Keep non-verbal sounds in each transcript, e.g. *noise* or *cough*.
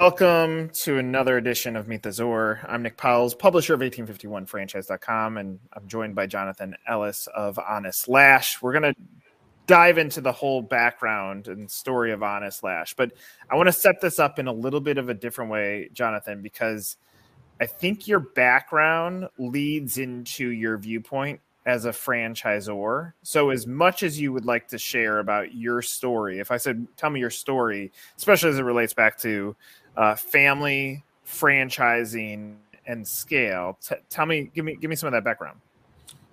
Welcome to another edition of Meet the Zor. I'm Nick Powills, publisher of 1851franchise.com, and I'm joined by Jonathan Ellis of Honest Lash. We're going to dive into the whole background and story of Honest Lash, but I want to set this up in a little bit of a different way, Jonathan, because I think your background leads into your viewpoint as a franchisor. So, as much as you would like to share about your story, if I said, tell me your story, especially as it relates back to uh, family franchising and scale. T- tell me, give me, give me some of that background.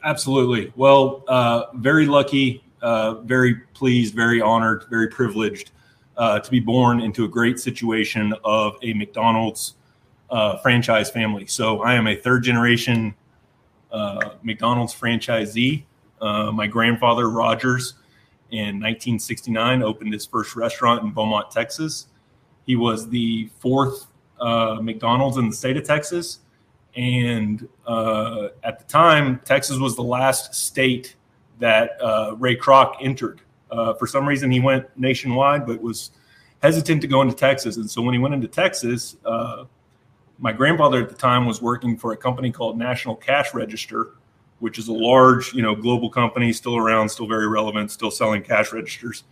Absolutely. Well, uh, very lucky, uh, very pleased, very honored, very privileged uh, to be born into a great situation of a McDonald's uh, franchise family. So I am a third generation uh, McDonald's franchisee. my grandfather Rogers in 1969 opened his first restaurant in Beaumont, Texas. He was the fourth uh, McDonald's in the state of Texas. And uh, at the time, Texas was the last state that uh, Ray Kroc entered. Uh, for some reason, he went nationwide, but was hesitant to go into Texas. And so when he went into Texas, uh, my grandfather at the time was working for a company called National Cash Register, which is a large, you know, global company, still around, still very relevant, still selling cash registers.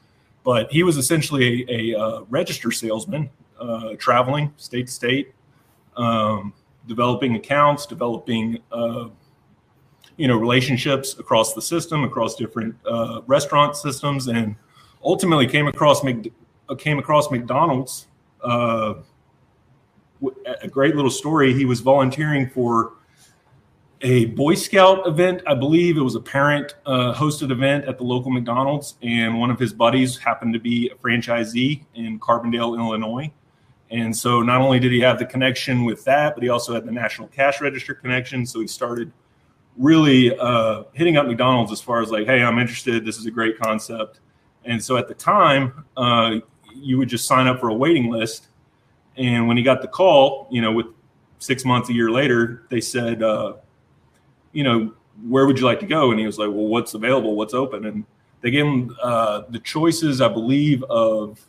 But he was essentially a, a uh, register salesman, uh, traveling state to state, um, developing accounts, developing uh, you know relationships across the system, across different uh, restaurant systems, and ultimately came across Mc, uh, came across McDonald's. Uh, a great little story. He was volunteering for a Boy Scout event. I believe it was a parent uh, hosted event at the local McDonald's, and one of his buddies happened to be a franchisee in Carbondale, Illinois. And so not only did he have the connection with that, but he also had the National Cash Register connection. So he started really uh, hitting up McDonald's as far as like, hey, I'm interested. This is a great concept. And so at the time, uh, you would just sign up for a waiting list. And when he got the call, you know, with six months, a year later, they said, uh, you know, where would you like to go? And he was like, well, what's available? What's open? And they gave him uh, the choices, I believe, of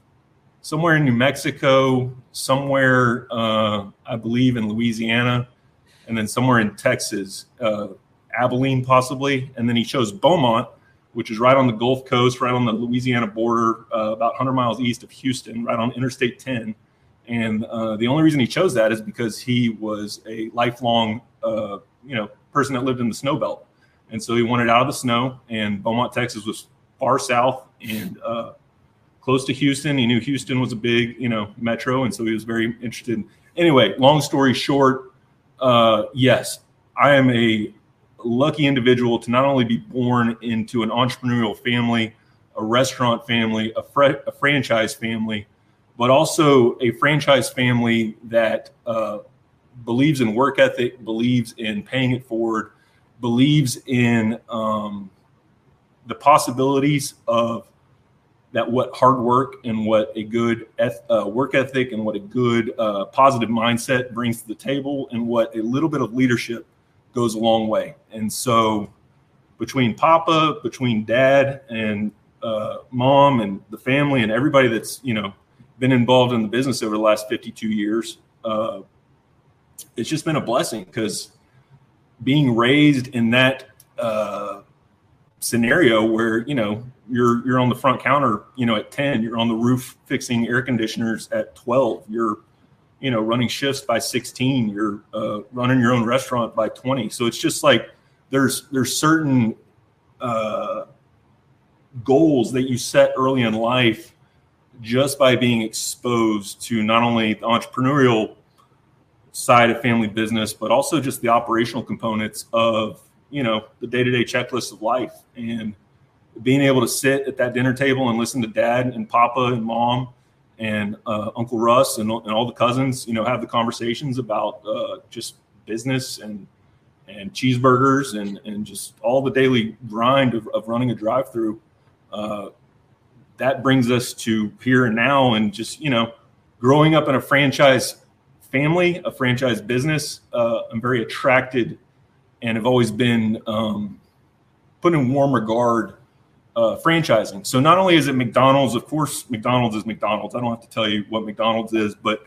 somewhere in New Mexico, somewhere, uh, I believe, in Louisiana, and then somewhere in Texas, uh, Abilene possibly. And then he chose Beaumont, which is right on the Gulf Coast, right on the Louisiana border, uh, about 100 miles east of Houston, right on Interstate 10. And uh, the only reason he chose that is because he was a lifelong, uh, you know, person that lived in the snow belt, and so he wanted out of the snow. And Beaumont, Texas, was far south and uh, close to Houston. He knew Houston was a big, you know, metro, and so he was very interested. Anyway, long story short, uh, yes, I am a lucky individual to not only be born into an entrepreneurial family, a restaurant family, a, fr- a franchise family, but also a franchise family that uh, believes in work ethic, believes in paying it forward, believes in um, the possibilities of that what hard work and what a good eth- uh, work ethic and what a good uh, positive mindset brings to the table and what a little bit of leadership goes a long way. And so between Papa, between Dad and uh, Mom and the family and everybody that's you know been involved in the business over the last 52 years, uh, it's just been a blessing because being raised in that uh, scenario where you know you're you're on the front counter you know at 10 you're on the roof fixing air conditioners at 12 you're you know running shifts by 16 you're uh, running your own restaurant by 20 so it's just like there's there's certain uh, goals that you set early in life just by being exposed to not only the entrepreneurial side of family business, but also just the operational components of you know the day to day checklist of life. And being able to sit at that dinner table and listen to dad and papa and mom and uh, uncle russ and, and all the cousins you know have the conversations about uh, just business and and cheeseburgers and and just all the daily grind of, of running a drive through uh, that brings us to here and now and just you know growing up in a franchise family, a franchise business. Uh, I'm very attracted and have always been um, put in warm regard uh, franchising. So not only is it McDonald's, of course, McDonald's is McDonald's. I don't have to tell you what McDonald's is, but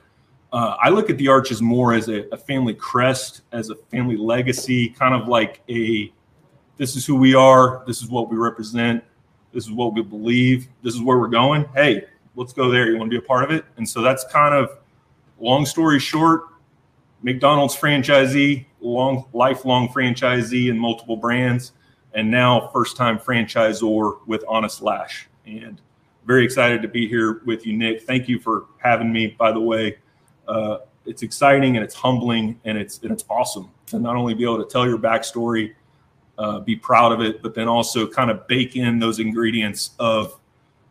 uh, I look at the arches more as a, a, family crest, as a family legacy, kind of like a this is who we are, this is what we represent, this is what we believe, this is where we're going. Hey, let's go there. You want to be a part of it? And so that's kind of long story short, McDonald's franchisee, long lifelong franchisee in multiple brands, and now first time franchisor with Honest Lash. And very excited to be here with you, Nick. Thank you for having me. By the way, uh, it's exciting and it's humbling and it's and it's awesome to not only be able to tell your backstory, uh, be proud of it, but then also kind of bake in those ingredients of,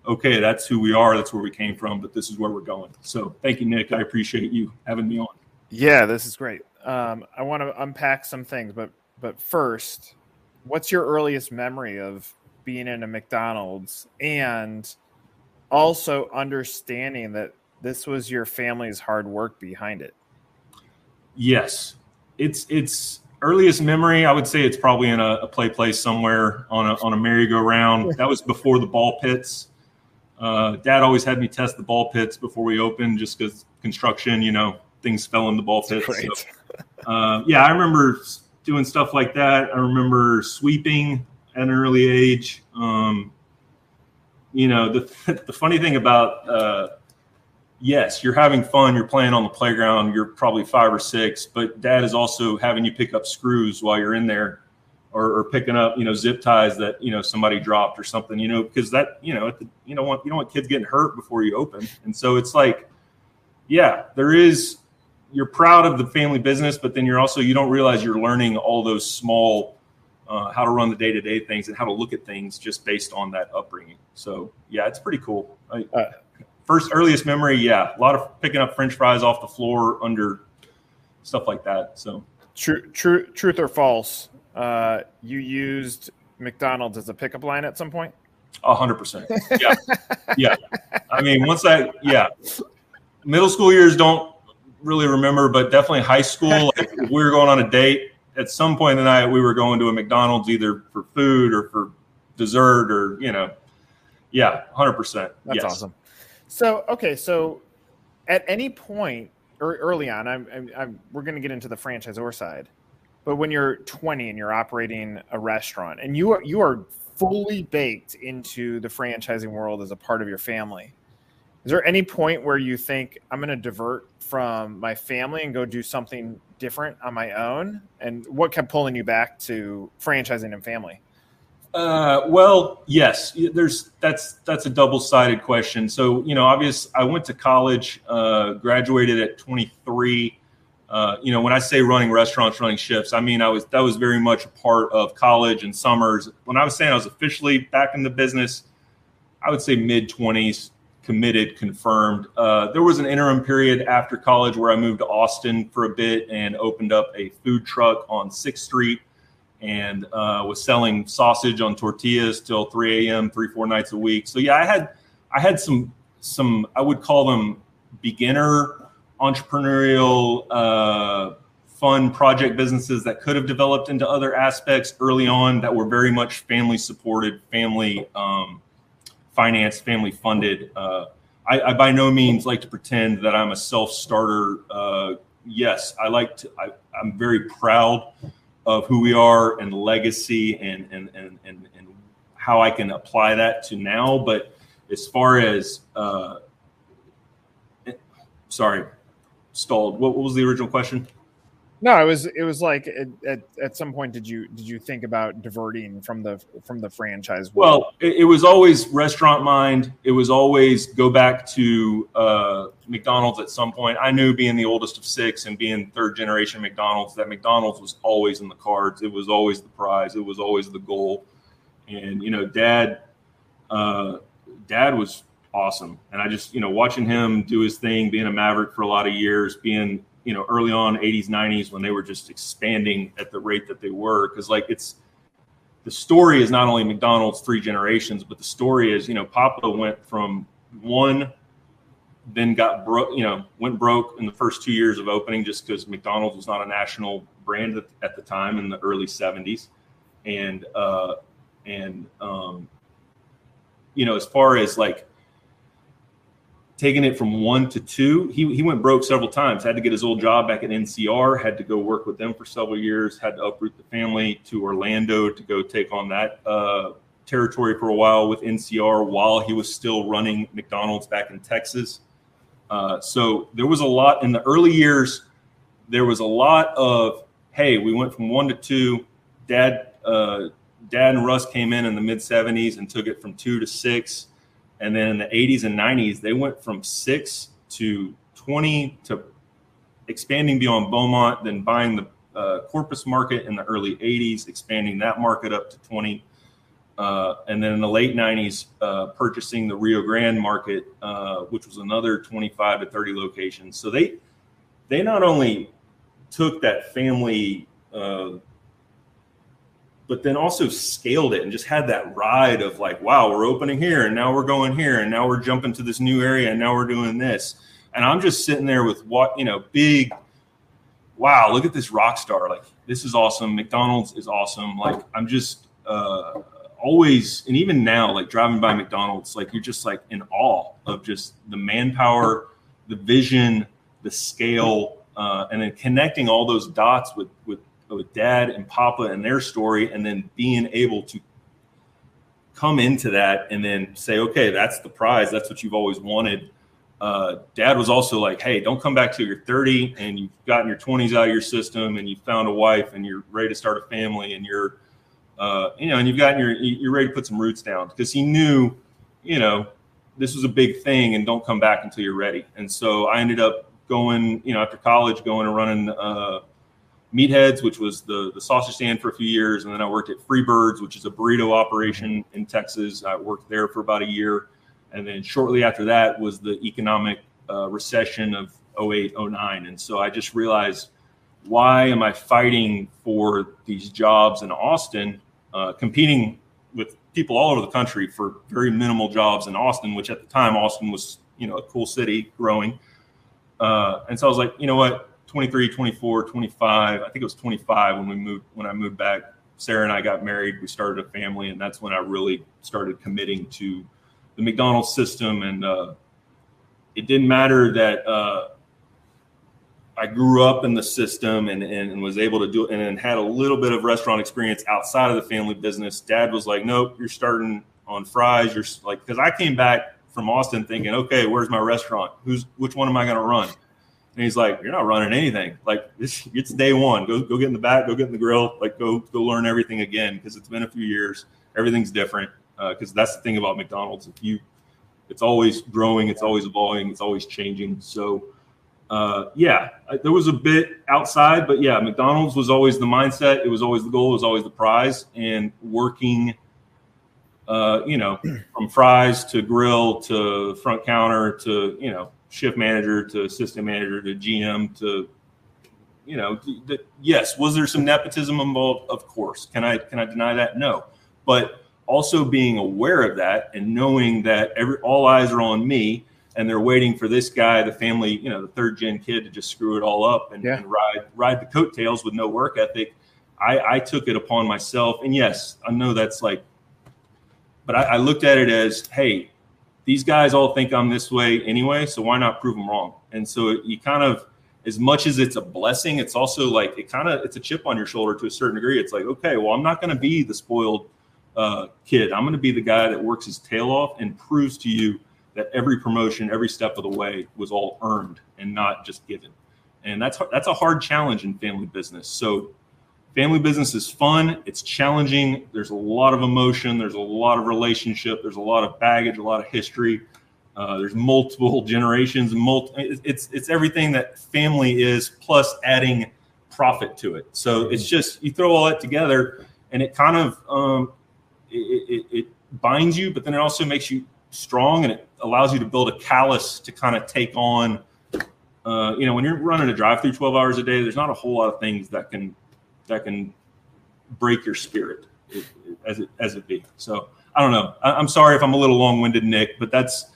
okay, that's who we are, that's where we came from, but this is where we're going. So thank you, Nick. I appreciate you having me on. Yeah, this is great. Um, I want to unpack some things, but but first, what's your earliest memory of being in a McDonald's and also understanding that this was your family's hard work behind it. Yes, it's it's earliest memory. I would say it's probably in a, a play place somewhere on a on a merry-go-round. *laughs* That was before the ball pits. Uh, Dad always had me test the ball pits before we opened, just because construction, you know, things fell in the ball pits. So, *laughs* uh, yeah, I remember doing stuff like that. I remember sweeping at an early age. Um, you know, the *laughs* the funny thing about uh, yes, you're having fun, you're playing on the playground, you're probably five or six, but dad is also having you pick up screws while you're in there or, or picking up, you know, zip ties that, you know, somebody dropped or something, you know, because that, you know, the, you don't want, you don't want kids getting hurt before you open. And so it's like, yeah, there is, you're proud of the family business, but then you're also, you don't realize you're learning all those small, uh, how to run the day to day things and how to look at things just based on that upbringing. So yeah, it's pretty cool. I, uh, first earliest memory, yeah, a lot of picking up French fries off the floor under stuff like that. So true, true, truth or false? Uh, you used McDonald's as a pickup line at some point. A hundred percent. Yeah, yeah. I mean, once I yeah, middle school years don't really remember, but definitely high school. Like we were going on a date at some point in the night. We were going to a McDonald's either for food or for dessert or you know, yeah, hundred percent. That's yes. awesome. So okay, so at any point early on, I'm, I'm, I'm we're going to get into the franchisor side, but when you're 20 and you're operating a restaurant and you are you are fully baked into the franchising world as a part of your family, is there any point where you think I'm going to divert from my family and go do something different on my own? And what kept pulling you back to franchising and family? Uh, well, yes. There's that's that's a double sided question. So you know, obvious. I went to college, uh, graduated at 23. Uh, you know, when I say running restaurants, running shifts, I mean I was that was very much a part of college and summers. When I was saying I was officially back in the business, I would say mid 20s, committed, confirmed. Uh, there was an interim period after college where I moved to Austin for a bit and opened up a food truck on Sixth Street and uh, was selling sausage on tortillas till 3 a.m. three four nights a week. So yeah, I had I had some some I would call them beginner entrepreneurial uh, fun project businesses that could have developed into other aspects early on that were very much family supported, family um, financed, family funded. Uh, I, I, by no means like to pretend that I'm a self starter. Uh, yes, I like to. I, I'm very proud of who we are and legacy and and and and, and how I can apply that to now. But as far as uh, sorry, stalled. What, what was the original question? No, it was it was like at, at, at, some point did you did you think about diverting from the from the franchise? World? Well, it, it, was always restaurant mind. It was always go back to uh, McDonald's at some point. I knew being the oldest of six and being third generation McDonald's that McDonald's was always in the cards. It was always the prize. It was always the goal. And you know, Dad, uh, Dad was awesome, and I just you know watching him do his thing, being a Maverick for a lot of years, being you know early on 80s 90s when they were just expanding at the rate that they were because like it's the story is not only mcdonald's three generations but the story is you know papa went from one then got broke you know went broke in the first two years of opening just because mcdonald's was not a national brand at, the time in the early 70s and uh and um you know as far as like taking it from one to two. He, he went broke several times, had to get his old job back at NCR, had to go work with them for several years, had to uproot the family to Orlando to go take on that uh, territory for a while with NCR while he was still running McDonald's back in Texas. Uh, so there was a lot in the early years. There was a lot of, hey, we went from one to two. Dad, uh, Dad and Russ came in in the mid 70s and took it from two to six and then in the 80s and 90s, they went from six to 20 to expanding beyond Beaumont, then buying the uh, Corpus market in the early 80s, expanding that market up to 20. Uh, and then in the late 90s, uh, purchasing the Rio Grande market, uh, which was another 25 to 30 locations. So they they not only took that family uh, but then also scaled it and just had that ride of like, wow, we're opening here and now we're going here and now we're jumping to this new area and now we're doing this. And I'm just sitting there with what, you know, big, wow, look at this rock star. Like, this is awesome. McDonald's is awesome. Like, I'm just uh, always, and even now, like driving by McDonald's, like, you're just like in awe of just the manpower, the vision, the scale, uh, and then connecting all those dots with, with with dad and papa and their story and then being able to come into that and then say okay that's the prize. That's what you've always wanted. Uh, dad was also like hey don't come back till you're 30 and you've gotten your 20s out of your system and you found a wife and you're ready to start a family and you're uh, you know and you've gotten your you're ready to put some roots down. Because he knew you know this was a big thing and don't come back until you're ready. And so i ended up going you know after college going and running uh, Meatheads, which was the, the sausage stand for a few years. And then I worked at Freebirds, which is a burrito operation in Texas. I worked there for about a year. And then shortly after that was the economic uh, recession of 08, 09. And so I just realized why am I fighting for these jobs in Austin, uh, competing with people all over the country for very minimal jobs in Austin, which at the time Austin was, you know, a cool city growing. Uh, and so I was like, you know what? 23, 24, 25. I think it was 25 when we moved when I moved back. Sarah and I got married. We started a family, and that's when I really started committing to the McDonald's system. And uh, it didn't matter that uh, I grew up in the system and, and, was able to do it, and, and had a little bit of restaurant experience outside of the family business. Dad was like, "Nope, you're starting on fries." You're like, because I came back from Austin thinking, "Okay, where's my restaurant? Who's which one am I going to run?" And he's like, "You're not running anything. Like this, it's day one. Go go get in the back. Go get in the grill. Like go go learn everything again because it's been a few years. Everything's different. Because uh, that's the thing about McDonald's. If you, it's always growing. It's always evolving. It's always changing. So." Uh, yeah, there was a bit outside, but yeah, McDonald's was always the mindset. It was always the goal. It was always the prize. And working, uh, you know, *clears throat* from fries to grill to front counter to you know shift manager to assistant manager to GM to you know the, yes was there some nepotism involved? Of course. Can I can I deny that? No. But also being aware of that and knowing that every all eyes are on me and they're waiting for this guy the family you know the third gen kid to just screw it all up and, yeah. and ride ride the coattails with no work ethic. I, I took it upon myself. And yes I know that's like but I, I looked at it as hey these guys all think I'm this way anyway, so why not prove them wrong? And so you kind of, as much as it's a blessing, it's also like it kind of it's a chip on your shoulder to a certain degree. It's like, okay, well, I'm not going to be the spoiled uh, kid. I'm going to be the guy that works his tail off and proves to you that every promotion, every step of the way, was all earned and not just given. And that's that's a hard challenge in family business. So family business is fun it's challenging there's a lot of emotion there's a lot of relationship there's a lot of baggage a lot of history. Uh, there's multiple *laughs* generations multi, it's it's everything that family is plus adding profit to it. So it's just you throw all that together and it kind of um, it, it, it binds you but then it also makes you strong and it allows you to build a callus to kind of take on uh, you know when you're running a drive through 12 hours a day there's not a whole lot of things that can that can break your spirit as it as it be. So I don't know. I, am sorry if I'm a little long winded, Nick, but that's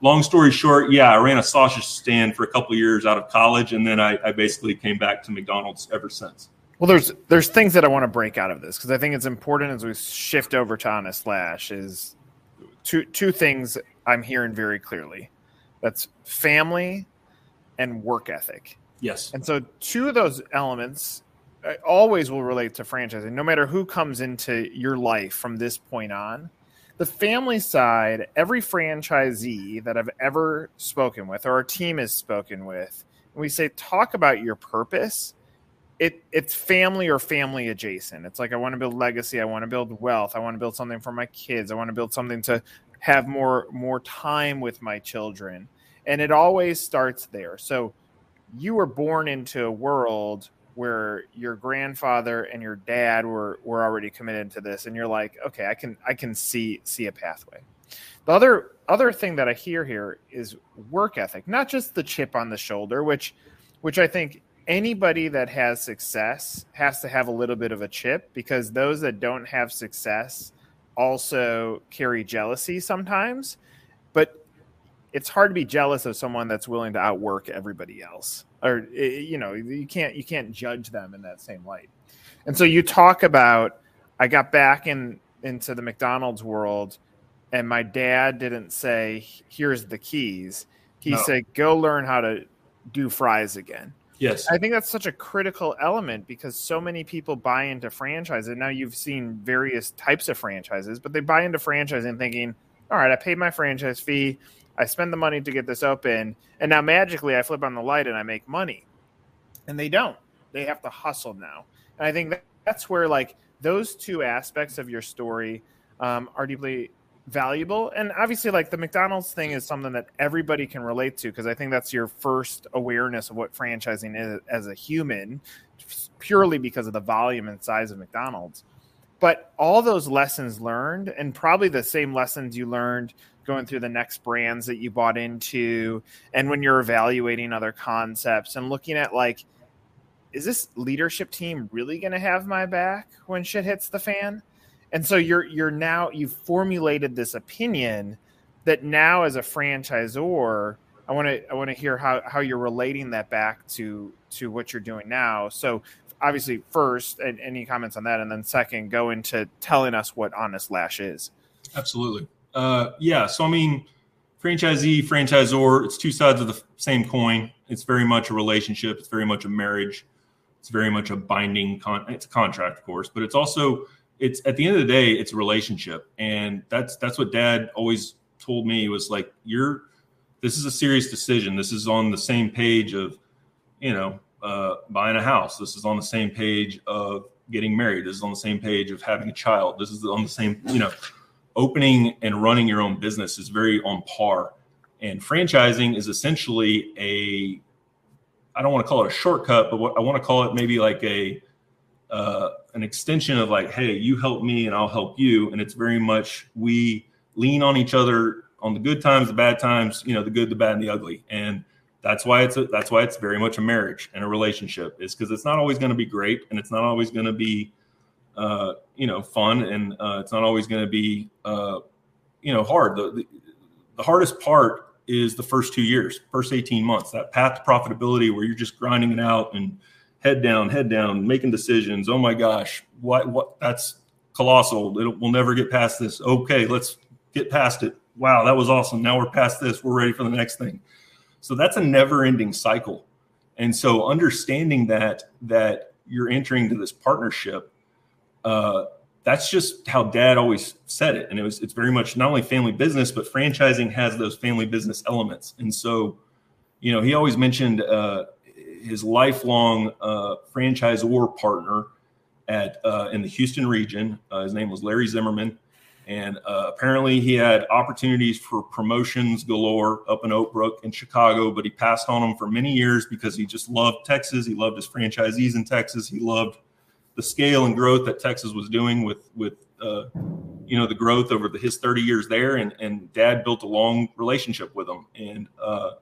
long story short. Yeah, I ran a sausage stand for a couple years out of college, and then I, I basically came back to McDonald's ever since. Well, there's there's things that I want to break out of this because I think it's important as we shift over to Honest Lash is two two things I'm hearing very clearly. That's family and work ethic. Yes. And so two of those elements Uh, always will relate to franchising, no matter who comes into your life from this point on. The family side, every franchisee that I've ever spoken with or our team has spoken with, we say, talk about your purpose. It, it's family or family adjacent. It's like I want to build legacy, I want to build wealth, I want to build something for my kids, I want to build something to have more more time with my children. And it always starts there. So you were born into a world where your grandfather and your dad were were already committed to this and you're like okay i can i can see see a pathway. The other other thing that i hear here is work ethic not just the chip on the shoulder which which i think anybody that has success has to have a little bit of a chip because those that don't have success also carry jealousy sometimes but it's hard to be jealous of someone that's willing to outwork everybody else or eh, you know you can't you can't judge them in that same light. And so you talk about i got back in into the mcdonald's world and my dad didn't say here's the keys. He no. said go learn how to do fries again. Yes. I think that's such a critical element because so many people buy into franchises. Now you've seen various types of franchises but they buy into franchising thinking all right i paid my franchise fee I spend the money to get this open, and now magically I flip on the light and I make money. And they don't. They have to hustle now. And I think that, that's where like those two aspects of your story um, are deeply valuable. And obviously, like the McDonald's thing is something that everybody can relate to because I think that's your first awareness of what franchising is as a human, purely because of the volume and size of McDonald's. But all those lessons learned, and probably the same lessons you learned going through the next brands that you bought into and when you're evaluating other concepts and looking at like is this leadership team really going to have my back when shit hits the fan? And so you're you're now you've formulated this opinion that now as a franchisor i want to i want to hear how how you're relating that back to to what you're doing now. So obviously first any comments on that? And then second go into telling us what honest lash is. Absolutely uh, yeah. So I mean, franchisee, franchisor, it's two sides of the same coin. It's very much a relationship. It's very much a marriage. It's very much a binding con. It's a contract, of course, but it's also it's at the end of the day, it's a relationship, and that's that's what Dad always told me was like, you're. This is a serious decision. This is on the same page of, you know, uh, buying a house. This is on the same page of getting married. This is on the same page of having a child. This is on the same, you know, opening and running your own business is very on par. And franchising is essentially a, I don't want to call it a shortcut, but what I want to call it maybe like a, uh, an extension of like, hey, you help me and I'll help you. And it's very much we lean on each other on the good times, the bad times, you know, the good, the bad, and the ugly. And that's why it's a, that's why it's very much a marriage and a relationship is because it's not always going to be great and it's not always going to be uh, you know fun and uh, it's not always going to be uh, you know hard. The, the, the hardest part is the first two years first 18 months that path to profitability where you're just grinding it out and head down head down making decisions. Oh my gosh what what that's colossal. It, we'll never get past this. Okay let's get past it. Wow that was awesome. Now we're past this. We're ready for the next thing. So that's a never ending cycle. And so understanding that that you're entering into this partnership uh, that's just how dad always said it. And it was it's very much not only family business but franchising has those family business elements. And so you know he always mentioned uh, his lifelong uh, franchisor partner at uh, in the houston region. Uh, his name was larry zimmerman. And uh, apparently he had opportunities for promotions galore up in oak brook in chicago but he passed on them for many years because he just loved texas. He loved his franchisees in texas. He loved the scale and growth that Texas was doing with with uh, you know the growth over the, his 30 years there, and and Dad built a long relationship with him, and uh,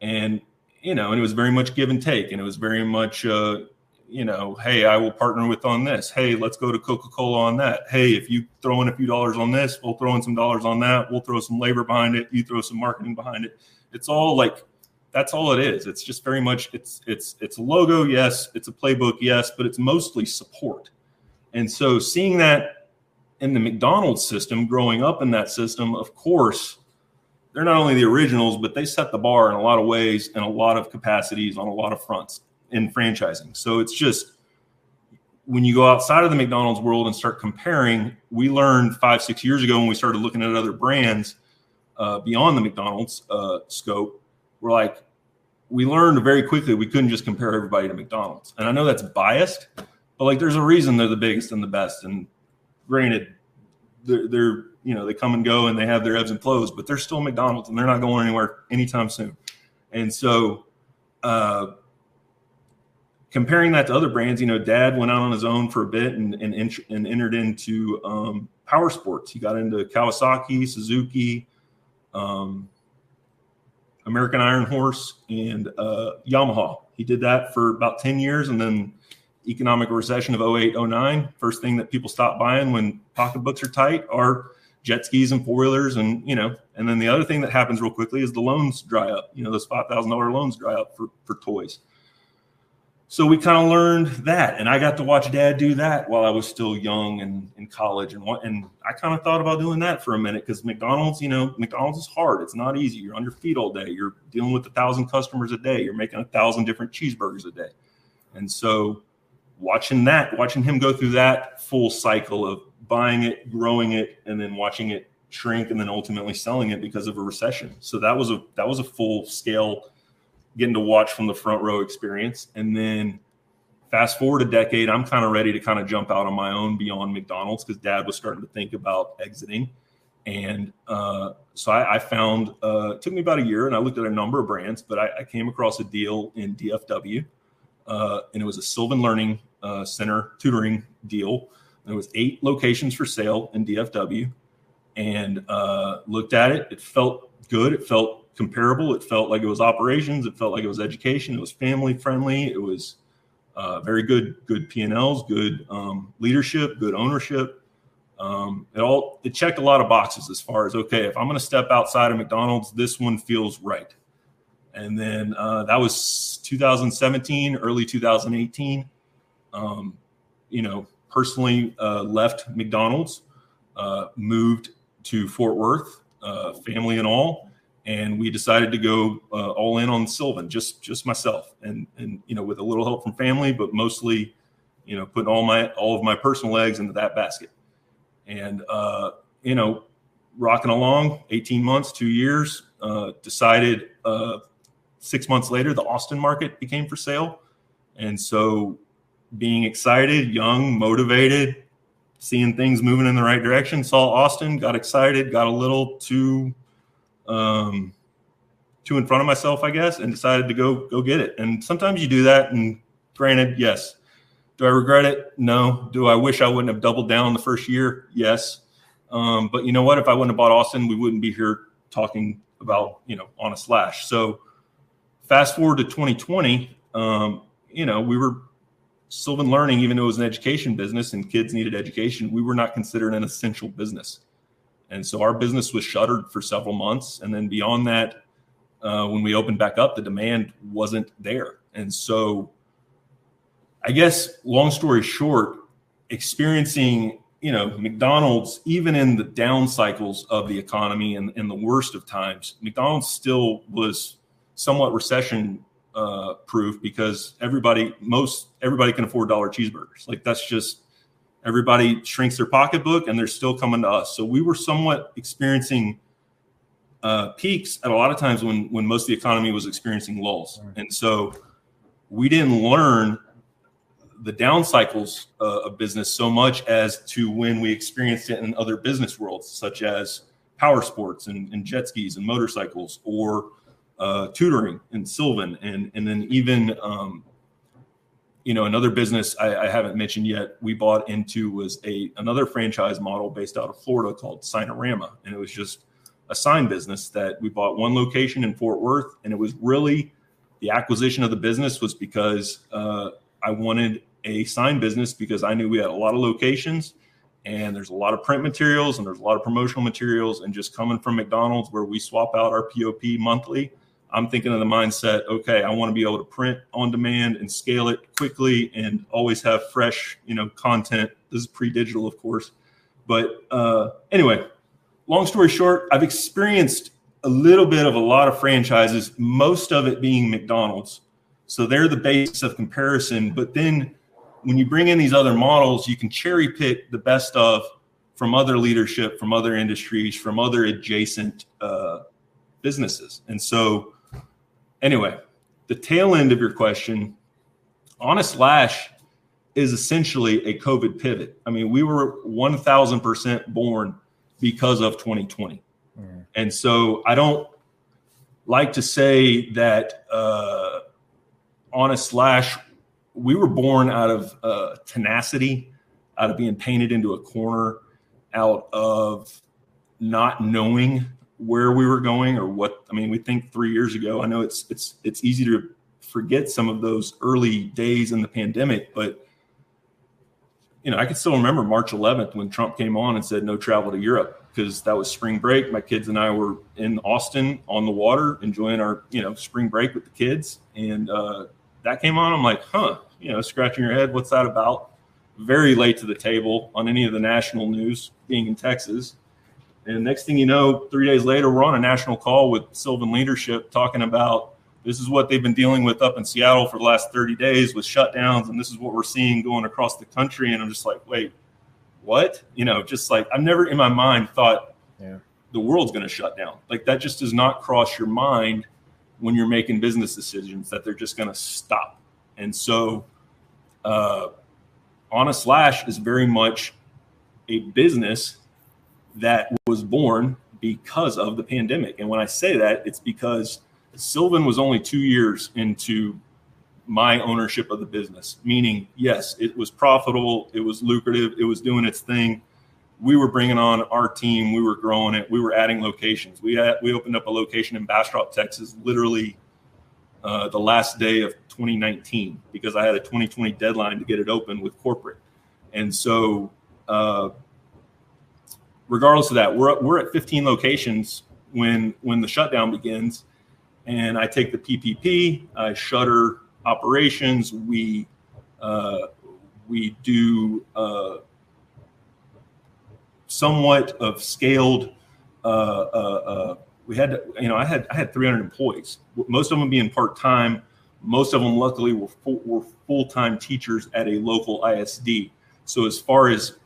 and you know, and it was very much give and take, and it was very much uh, you know, hey, I will partner with on this. Hey, let's go to Coca Cola on that. Hey, if you throw in a few dollars on this, we'll throw in some dollars on that. We'll throw some labor behind it. You throw some marketing behind it. It's all like that's all it is. It's just very much it's it's it's a logo, yes, it's a playbook, yes, but it's mostly support. And so seeing that in the McDonald's system, growing up in that system, of course, they're not only the originals, but they set the bar in a lot of ways and a lot of capacities on a lot of fronts in franchising. So it's just when you go outside of the McDonald's world and start comparing, we learned five, six years ago when we started looking at other brands uh, beyond the McDonald's uh, scope. We're like, we learned very quickly we couldn't just compare everybody to McDonald's. And I know that's biased, but like there's a reason they're the biggest and the best. And granted, they're, they're you know they come and go and they have their ebbs and flows, but they're still McDonald's and they're not going anywhere anytime soon. And so, uh, comparing that to other brands, you know, Dad went out on his own for a bit and and, and entered into um, power sports. He got into Kawasaki, Suzuki, um, American Iron Horse, and uh, Yamaha. He did that for about ten years, and then economic recession of 08, 09, first thing that people stop buying when pocketbooks are tight are jet skis and four wheelers. And, you know, and then the other thing that happens real quickly is the loans dry up. You know, those $5,000 loans dry up for, for toys. So we kind of learned that. And I got to watch dad do that while I was still young and in college. And, what and I kind of thought about doing that for a minute because McDonald's, you know, McDonald's is hard. It's not easy. You're on your feet all day. You're dealing with a thousand customers a day. You're making a thousand different cheeseburgers a day. And so watching that, watching him go through that full cycle of buying it, growing it, and then watching it shrink, and then ultimately selling it because of a recession. So that was a that was a full scale getting to watch from the front row experience. And then fast forward a decade, I'm kind of ready to kind of jump out on my own beyond McDonald's because Dad was starting to think about exiting. And uh, so I, I found uh, it took me about a year, and I looked at a number of brands, but I, I came across a deal in DFW uh, and it was a Sylvan Learning uh, Center tutoring deal. There was eight locations for sale in DFW, and uh, looked at it. It felt good. It felt comparable. It felt like it was operations. It felt like it was education. It was family friendly. It was uh, very good, good P and Ls, good um, leadership, good ownership. Um, it all it checked a lot of boxes as far as okay, if I'm going to step outside of McDonald's, this one feels right and then uh, that was 2017, early 2018. Um, you know, personally uh, left McDonald's, uh, moved to Fort Worth, uh, family and all, and we decided to go uh, all in on Sylvan, just just myself, and and you know, with a little help from family, but mostly, you know, putting all my all of my personal eggs into that basket, and uh, you know, rocking along, 18 months, two years, decided six months later, the Austin market became for sale. And so being excited, young, motivated, seeing things moving in the right direction, saw Austin, got excited, got a little too um, too in front of myself, I guess, and decided to go go get it. And sometimes you do that. And granted, yes. Do I regret it? No. Do I wish I wouldn't have doubled down the first year? Yes. Um, but you know what? If I wouldn't have bought Austin, we wouldn't be here talking about you know Honest Lash. So fast forward to 2020, um, you know, we were Sylvan Learning, even though it was an education business and kids needed education, we were not considered an essential business. And so our business was shuttered for several months. And then beyond that, uh, when we opened back up, the demand wasn't there. And so I guess, long story short, experiencing you know McDonald's even in the down cycles of the economy and in the worst of times, McDonald's still was somewhat recession uh, proof because everybody, most everybody can afford dollar cheeseburgers. Like that's just everybody shrinks their pocketbook and they're still coming to us. So we were somewhat experiencing uh, peaks at a lot of times when when most of the economy was experiencing lulls, and so we didn't learn the down cycles uh, of business so much as to when we experienced it in other business worlds, such as power sports and, and jet skis and motorcycles, or uh, tutoring in Sylvan, and and then even um, you know another business I, I, haven't mentioned yet. We bought into was a another franchise model based out of Florida called Signarama, and it was just a sign business that we bought one location in Fort Worth, and it was really the acquisition of the business was because uh, I wanted a sign business because I knew we had a lot of locations and there's a lot of print materials and there's a lot of promotional materials and just coming from McDonald's where we swap out our POP monthly I'm thinking of the mindset, okay, I want to be able to print on demand and scale it quickly and always have fresh, you know, content. This is pre-digital, of course. But uh, anyway, long story short, I've experienced a little bit of a lot of franchises, most of it being McDonald's. So they're the basis of comparison. But then when you bring in these other models, you can cherry pick the best of from other leadership, from other industries, from other adjacent uh, businesses. And so, anyway, the tail end of your question, Honest Lash is essentially a COVID pivot. I mean, we were 1000% born because of 2020. Mm. And so I don't like to say that uh, Honest Lash, we were born out of uh, tenacity, out of being painted into a corner, out of not knowing where we were going or what I mean we think 3 years ago I know it's it's it's easy to forget some of those early days in the pandemic but you know I can still remember March 11th when Trump came on and said no travel to Europe because that was spring break. My kids and I were in Austin on the water enjoying our you know spring break with the kids. And uh, that came on I'm like huh you know scratching your head what's that about? Very late to the table on any of the national news being in Texas and next thing you know, three days later, we're on a national call with Sylvan leadership talking about this is what they've been dealing with up in Seattle for the last 30 days with shutdowns, and this is what we're seeing going across the country. And I'm just like, wait, what? You know, just like I've never in my mind thought yeah. the world's going to shut down. Like that just does not cross your mind when you're making business decisions that they're just going to stop. And so, uh, Honest Lash is very much a business that was born because of the pandemic. And when I say that, it's because Sylvan was only two years into my ownership of the business, meaning, yes, it was profitable, it was lucrative, it was doing its thing. We were bringing on our team, we were growing it, we were adding locations. We had we opened up a location in Bastrop, Texas, literally uh, the last day of 2019 because I had a 2020 deadline to get it open with corporate, and so uh, regardless of that, we're we're at 15 locations when when the shutdown begins, and I take the PPP, I shutter operations, we uh, we do uh, somewhat of scaled. Uh, uh, uh we had, you know, I had I had 300 employees, most of them being part time. Most of them, luckily, were full, were full time teachers at a local ISD. So as far as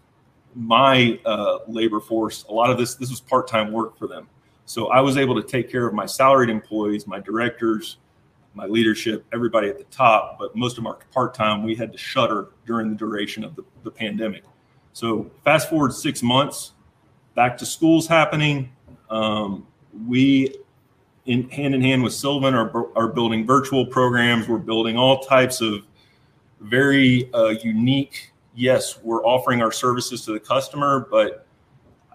my uh, labor force, a lot of this this was part time work for them. So I was able to take care of my salaried employees, my directors, my leadership, everybody at the top. But most of our part time, we had to shutter during the duration of the, the pandemic. So fast forward six months, back to school's happening. Um, we, in hand in hand with Sylvan, are, are building virtual programs. We're building all types of very uh, unique yes, we're offering our services to the customer, but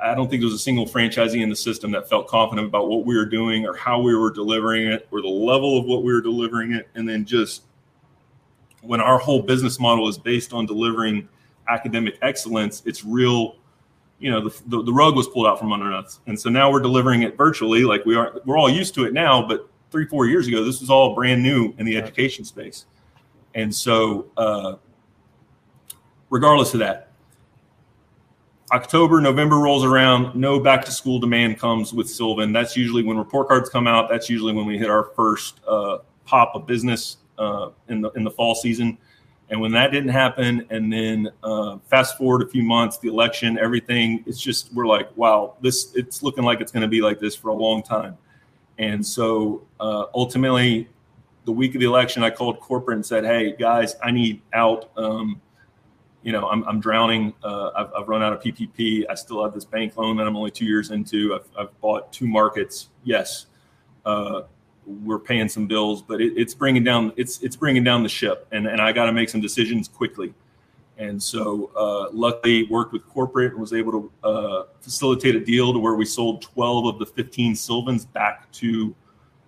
I don't think there was a single franchisee in the system that felt confident about what we were doing or how we were delivering it or the level of what we were delivering it. And then just when our whole business model is based on delivering academic excellence, it's real, you know, the, the, the rug was pulled out from under us. And so now we're delivering it virtually. Like we are, we're all used to it now, but three, four years ago, this was all brand new in the education space. And so, uh, regardless of that, October, November rolls around, no back to school demand comes with Sylvan. That's usually when report cards come out. That's usually when we hit our first uh, pop of business uh, in the in the fall season. And when that didn't happen, and then uh, fast forward a few months, the election, everything, it's just we're like, wow, this it's looking like it's going to be like this for a long time. And so uh, ultimately, the week of the election, I called corporate and said, hey guys, I need out. Um, you know, I'm, I'm drowning. Uh, I've, I've, run out of PPP. I still have this bank loan that I'm only two years into. I've, I've bought two markets. Yes, uh, we're paying some bills, but it, it's bringing down it's it's bringing down the ship, and and I got to make some decisions quickly. And so, uh, luckily, worked with corporate and was able to uh, facilitate a deal to where we sold 12 of the 15 Sylvans back to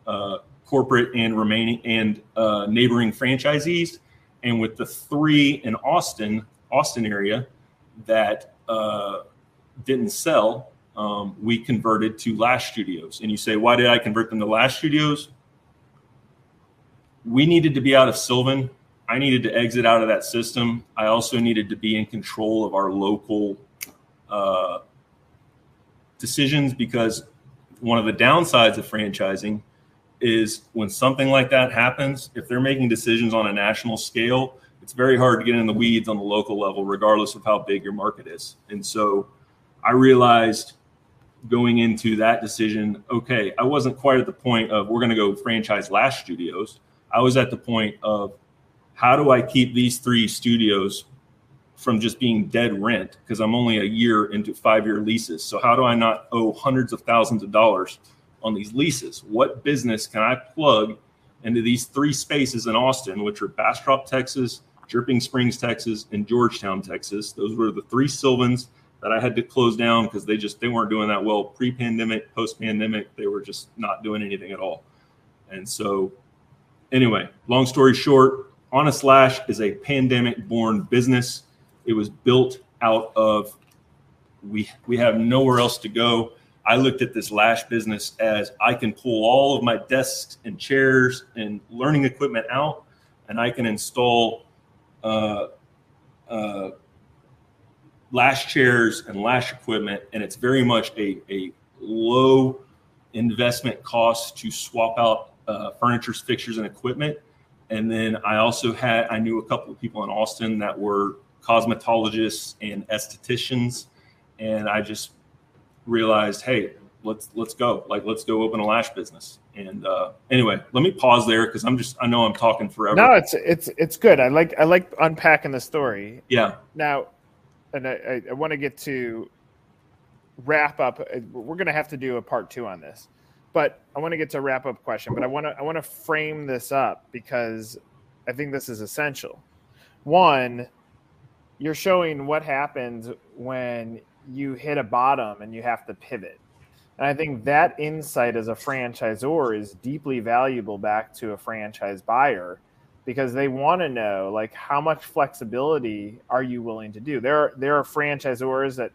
uh, corporate and remaining and uh, neighboring franchisees. And with the three in Austin, Austin area that uh, didn't sell, um, we converted to Lash Studios. And you say, why did I convert them to Lash Studios? We needed to be out of Sylvan. I needed to exit out of that system. I also needed to be in control of our local uh, decisions because one of the downsides of franchising is when something like that happens, if they're making decisions on a national scale, it's very hard to get in the weeds on the local level, regardless of how big your market is. And so I realized going into that decision, okay, I wasn't quite at the point of we're going to go franchise Lash Studios. I was at the point of how do I keep these three studios from just being dead rent because I'm only a year into five year leases. So how do I not owe hundreds of thousands of dollars on these leases? What business can I plug into these three spaces in Austin, which are Bastrop, Texas, Dripping Springs, Texas, and Georgetown, Texas? Those were the three Sylvans that I had to close down because they just they weren't doing that well pre-pandemic, post-pandemic. They were just not doing anything at all. And so, anyway, long story short, Honest Lash is a pandemic-born business it was built out of we we have nowhere else to go. I looked at this lash business as I can pull all of my desks and chairs and learning equipment out, and I can install uh, uh, lash chairs and lash equipment, and it's very much a, a low investment cost to swap out uh, furniture, fixtures, and equipment. And then I also had I knew a couple of people in Austin that were cosmetologists and estheticians, and I just realized, hey, let's let's go, like let's go open a lash business. And uh, anyway, let me pause there because I'm just I know I'm talking forever. No, it's it's it's good. I like I like unpacking the story. Yeah. Now, and I, I want to get to wrap up. We're going to have to do a part two on this, but I want to get to wrap up question. But I want to I want to frame this up because I think this is essential. One, you're showing what happens when you hit a bottom and you have to pivot. And I think that insight as a franchisor is deeply valuable back to a franchise buyer because they want to know like how much flexibility are you willing to do. There are, there are franchisors that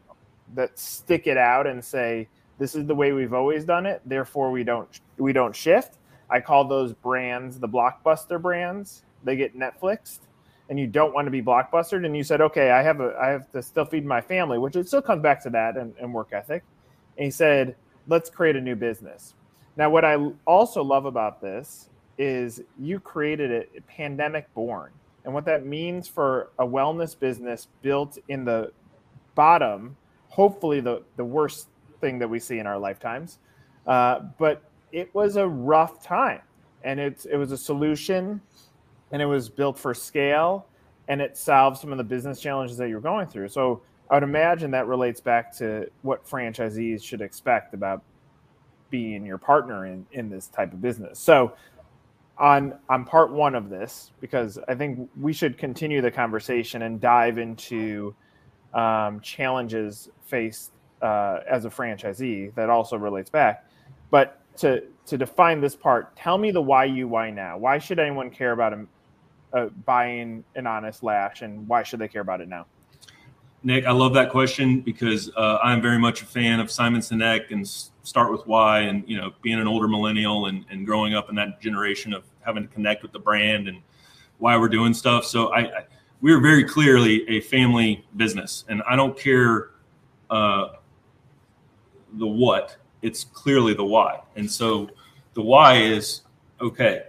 that stick it out and say this is the way we've always done it, therefore we don't we don't shift. I call those brands the blockbuster brands. They get Netflixed and you don't want to be blockbustered and you said okay i have a i have to still feed my family which it still comes back to that and, and work ethic and he said let's create a new business. Now what i also love about this is you created it pandemic born. And what that means for a wellness business built in the bottom hopefully the, the worst thing that we see in our lifetimes uh, but it was a rough time. And it's it was a solution and it was built for scale and it solves some of the business challenges that you're going through. So I would imagine that relates back to what franchisees should expect about being your partner in, in this type of business. So on on part one of this, because I think we should continue the conversation and dive into um, challenges faced uh, as a franchisee that also relates back. But to to define this part, tell me the why you why now. Why should anyone care about a, uh, buying an honest lash, and why should they care about it now? Nick, I love that question because uh, I'm very much a fan of Simon Sinek and Start with Why, and you know, being an older millennial and, and growing up in that generation of having to connect with the brand and why we're doing stuff. So I, I we are very clearly a family business, and I don't care uh, the what; it's clearly the why. And so the why is okay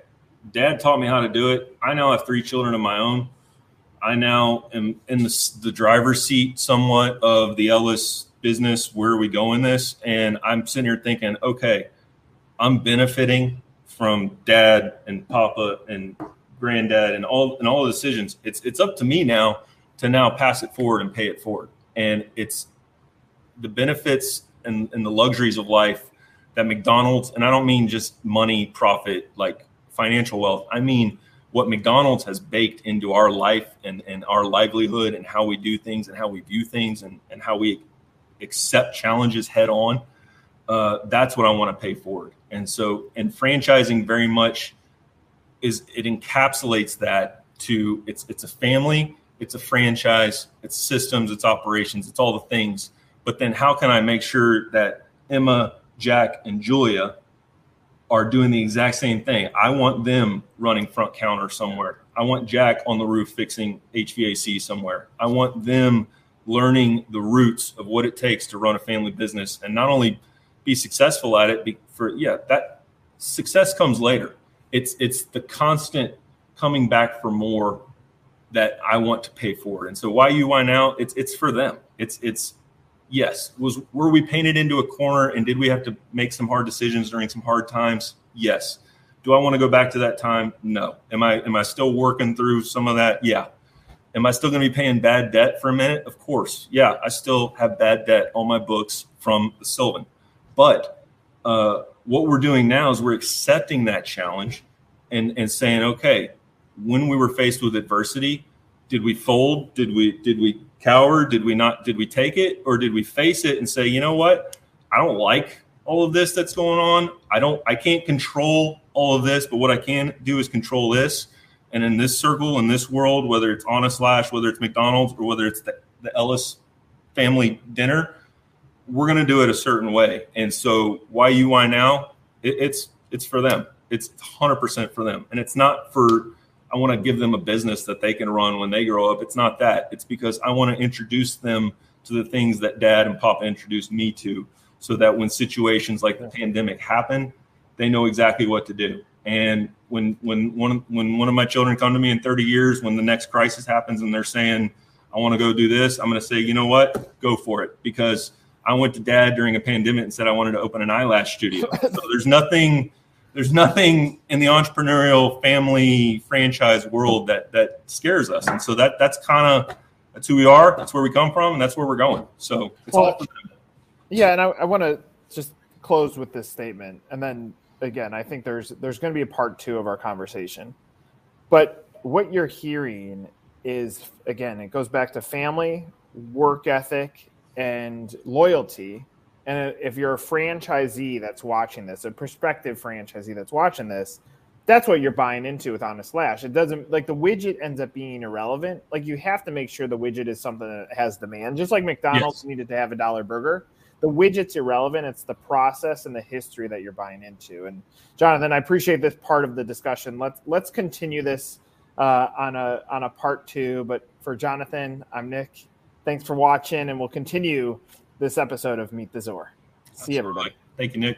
dad taught me how to do it. I now have three children of my own. I now am in the, the driver's seat somewhat of the Ellis business. Where are we going this? And I'm sitting here thinking, okay, I'm benefiting from dad and papa and granddad and all and all the decisions. It's it's up to me now to now pass it forward and pay it forward. And it's the benefits and, and the luxuries of life that McDonald's, and I don't mean just money, profit, like financial wealth. I mean what McDonald's has baked into our life and, and our livelihood and how we do things and how we view things and, and how we accept challenges head on. Uh, that's what I want to pay forward. And so, and franchising very much is it encapsulates that to it's it's a family, it's a franchise, it's systems, it's operations, it's all the things. But then, how can I make sure that Emma, Jack, and Julia are doing the exact same thing. I want them running front counter somewhere. I want Jack on the roof fixing HVAC somewhere. I want them learning the roots of what it takes to run a family business and not only be successful at it. For yeah, that success comes later. It's it's the constant coming back for more that I want to pay for. And so why you why now? It's it's for them. It's it's yes. Was were we painted into a corner and did we have to make some hard decisions during some hard times? Yes. Do I want to go back to that time? No. Am I am I still working through some of that? Yeah. Am I still going to be paying bad debt for a minute? Of course. Yeah, I still have bad debt on my books from the Sylvan. But uh, what we're doing now is we're accepting that challenge and, and saying, okay, when we were faced with adversity, did we fold? Did we did we cower? Did we not? Did we take it, or did we face it and say, you know what? I don't like all of this that's going on. I don't. I can't control all of this, but what I can do is control this. And in this circle, in this world, whether it's Honest Lash, whether it's McDonald's, or whether it's the, the Ellis family dinner, we're going to do it a certain way. And so, why you why now? It, it's it's for them. It's 100% for them, and it's not for. I want to give them a business that they can run when they grow up. It's not that. It's because I want to introduce them to the things that Dad and Papa introduced me to, so that when situations like the pandemic happen, they know exactly what to do. And when when one when one of my children come to me in 30 years, when the next crisis happens, and they're saying, "I want to go do this," I'm going to say, "You know what? Go for it," because I went to Dad during a pandemic and said I wanted to open an eyelash studio. *laughs* so there's nothing there's nothing in the entrepreneurial family franchise world that that scares us, and so that that's kind of that's who we are. That's where we come from, and that's where we're going. So it's well, all. Yeah, and I, I want to just close with this statement, and then again, I think there's there's going to be a part two of our conversation. But what you're hearing is again, it goes back to family, work ethic, and loyalty. And if you're a franchisee that's watching this, a prospective franchisee that's watching this, that's what you're buying into with Honest Lash. It doesn't like the widget ends up being irrelevant. Like you have to make sure the widget is something that has demand, just like McDonald's yes. needed to have a dollar burger the widget's irrelevant. It's the process and the history that you're buying into. And Jonathan, I appreciate this part of the discussion. Let's let's continue this uh, on a on a part two. But for Jonathan, I'm Nick. Thanks for watching, and we'll continue this episode of Meet the Zor. See everybody. Thank you, Nick.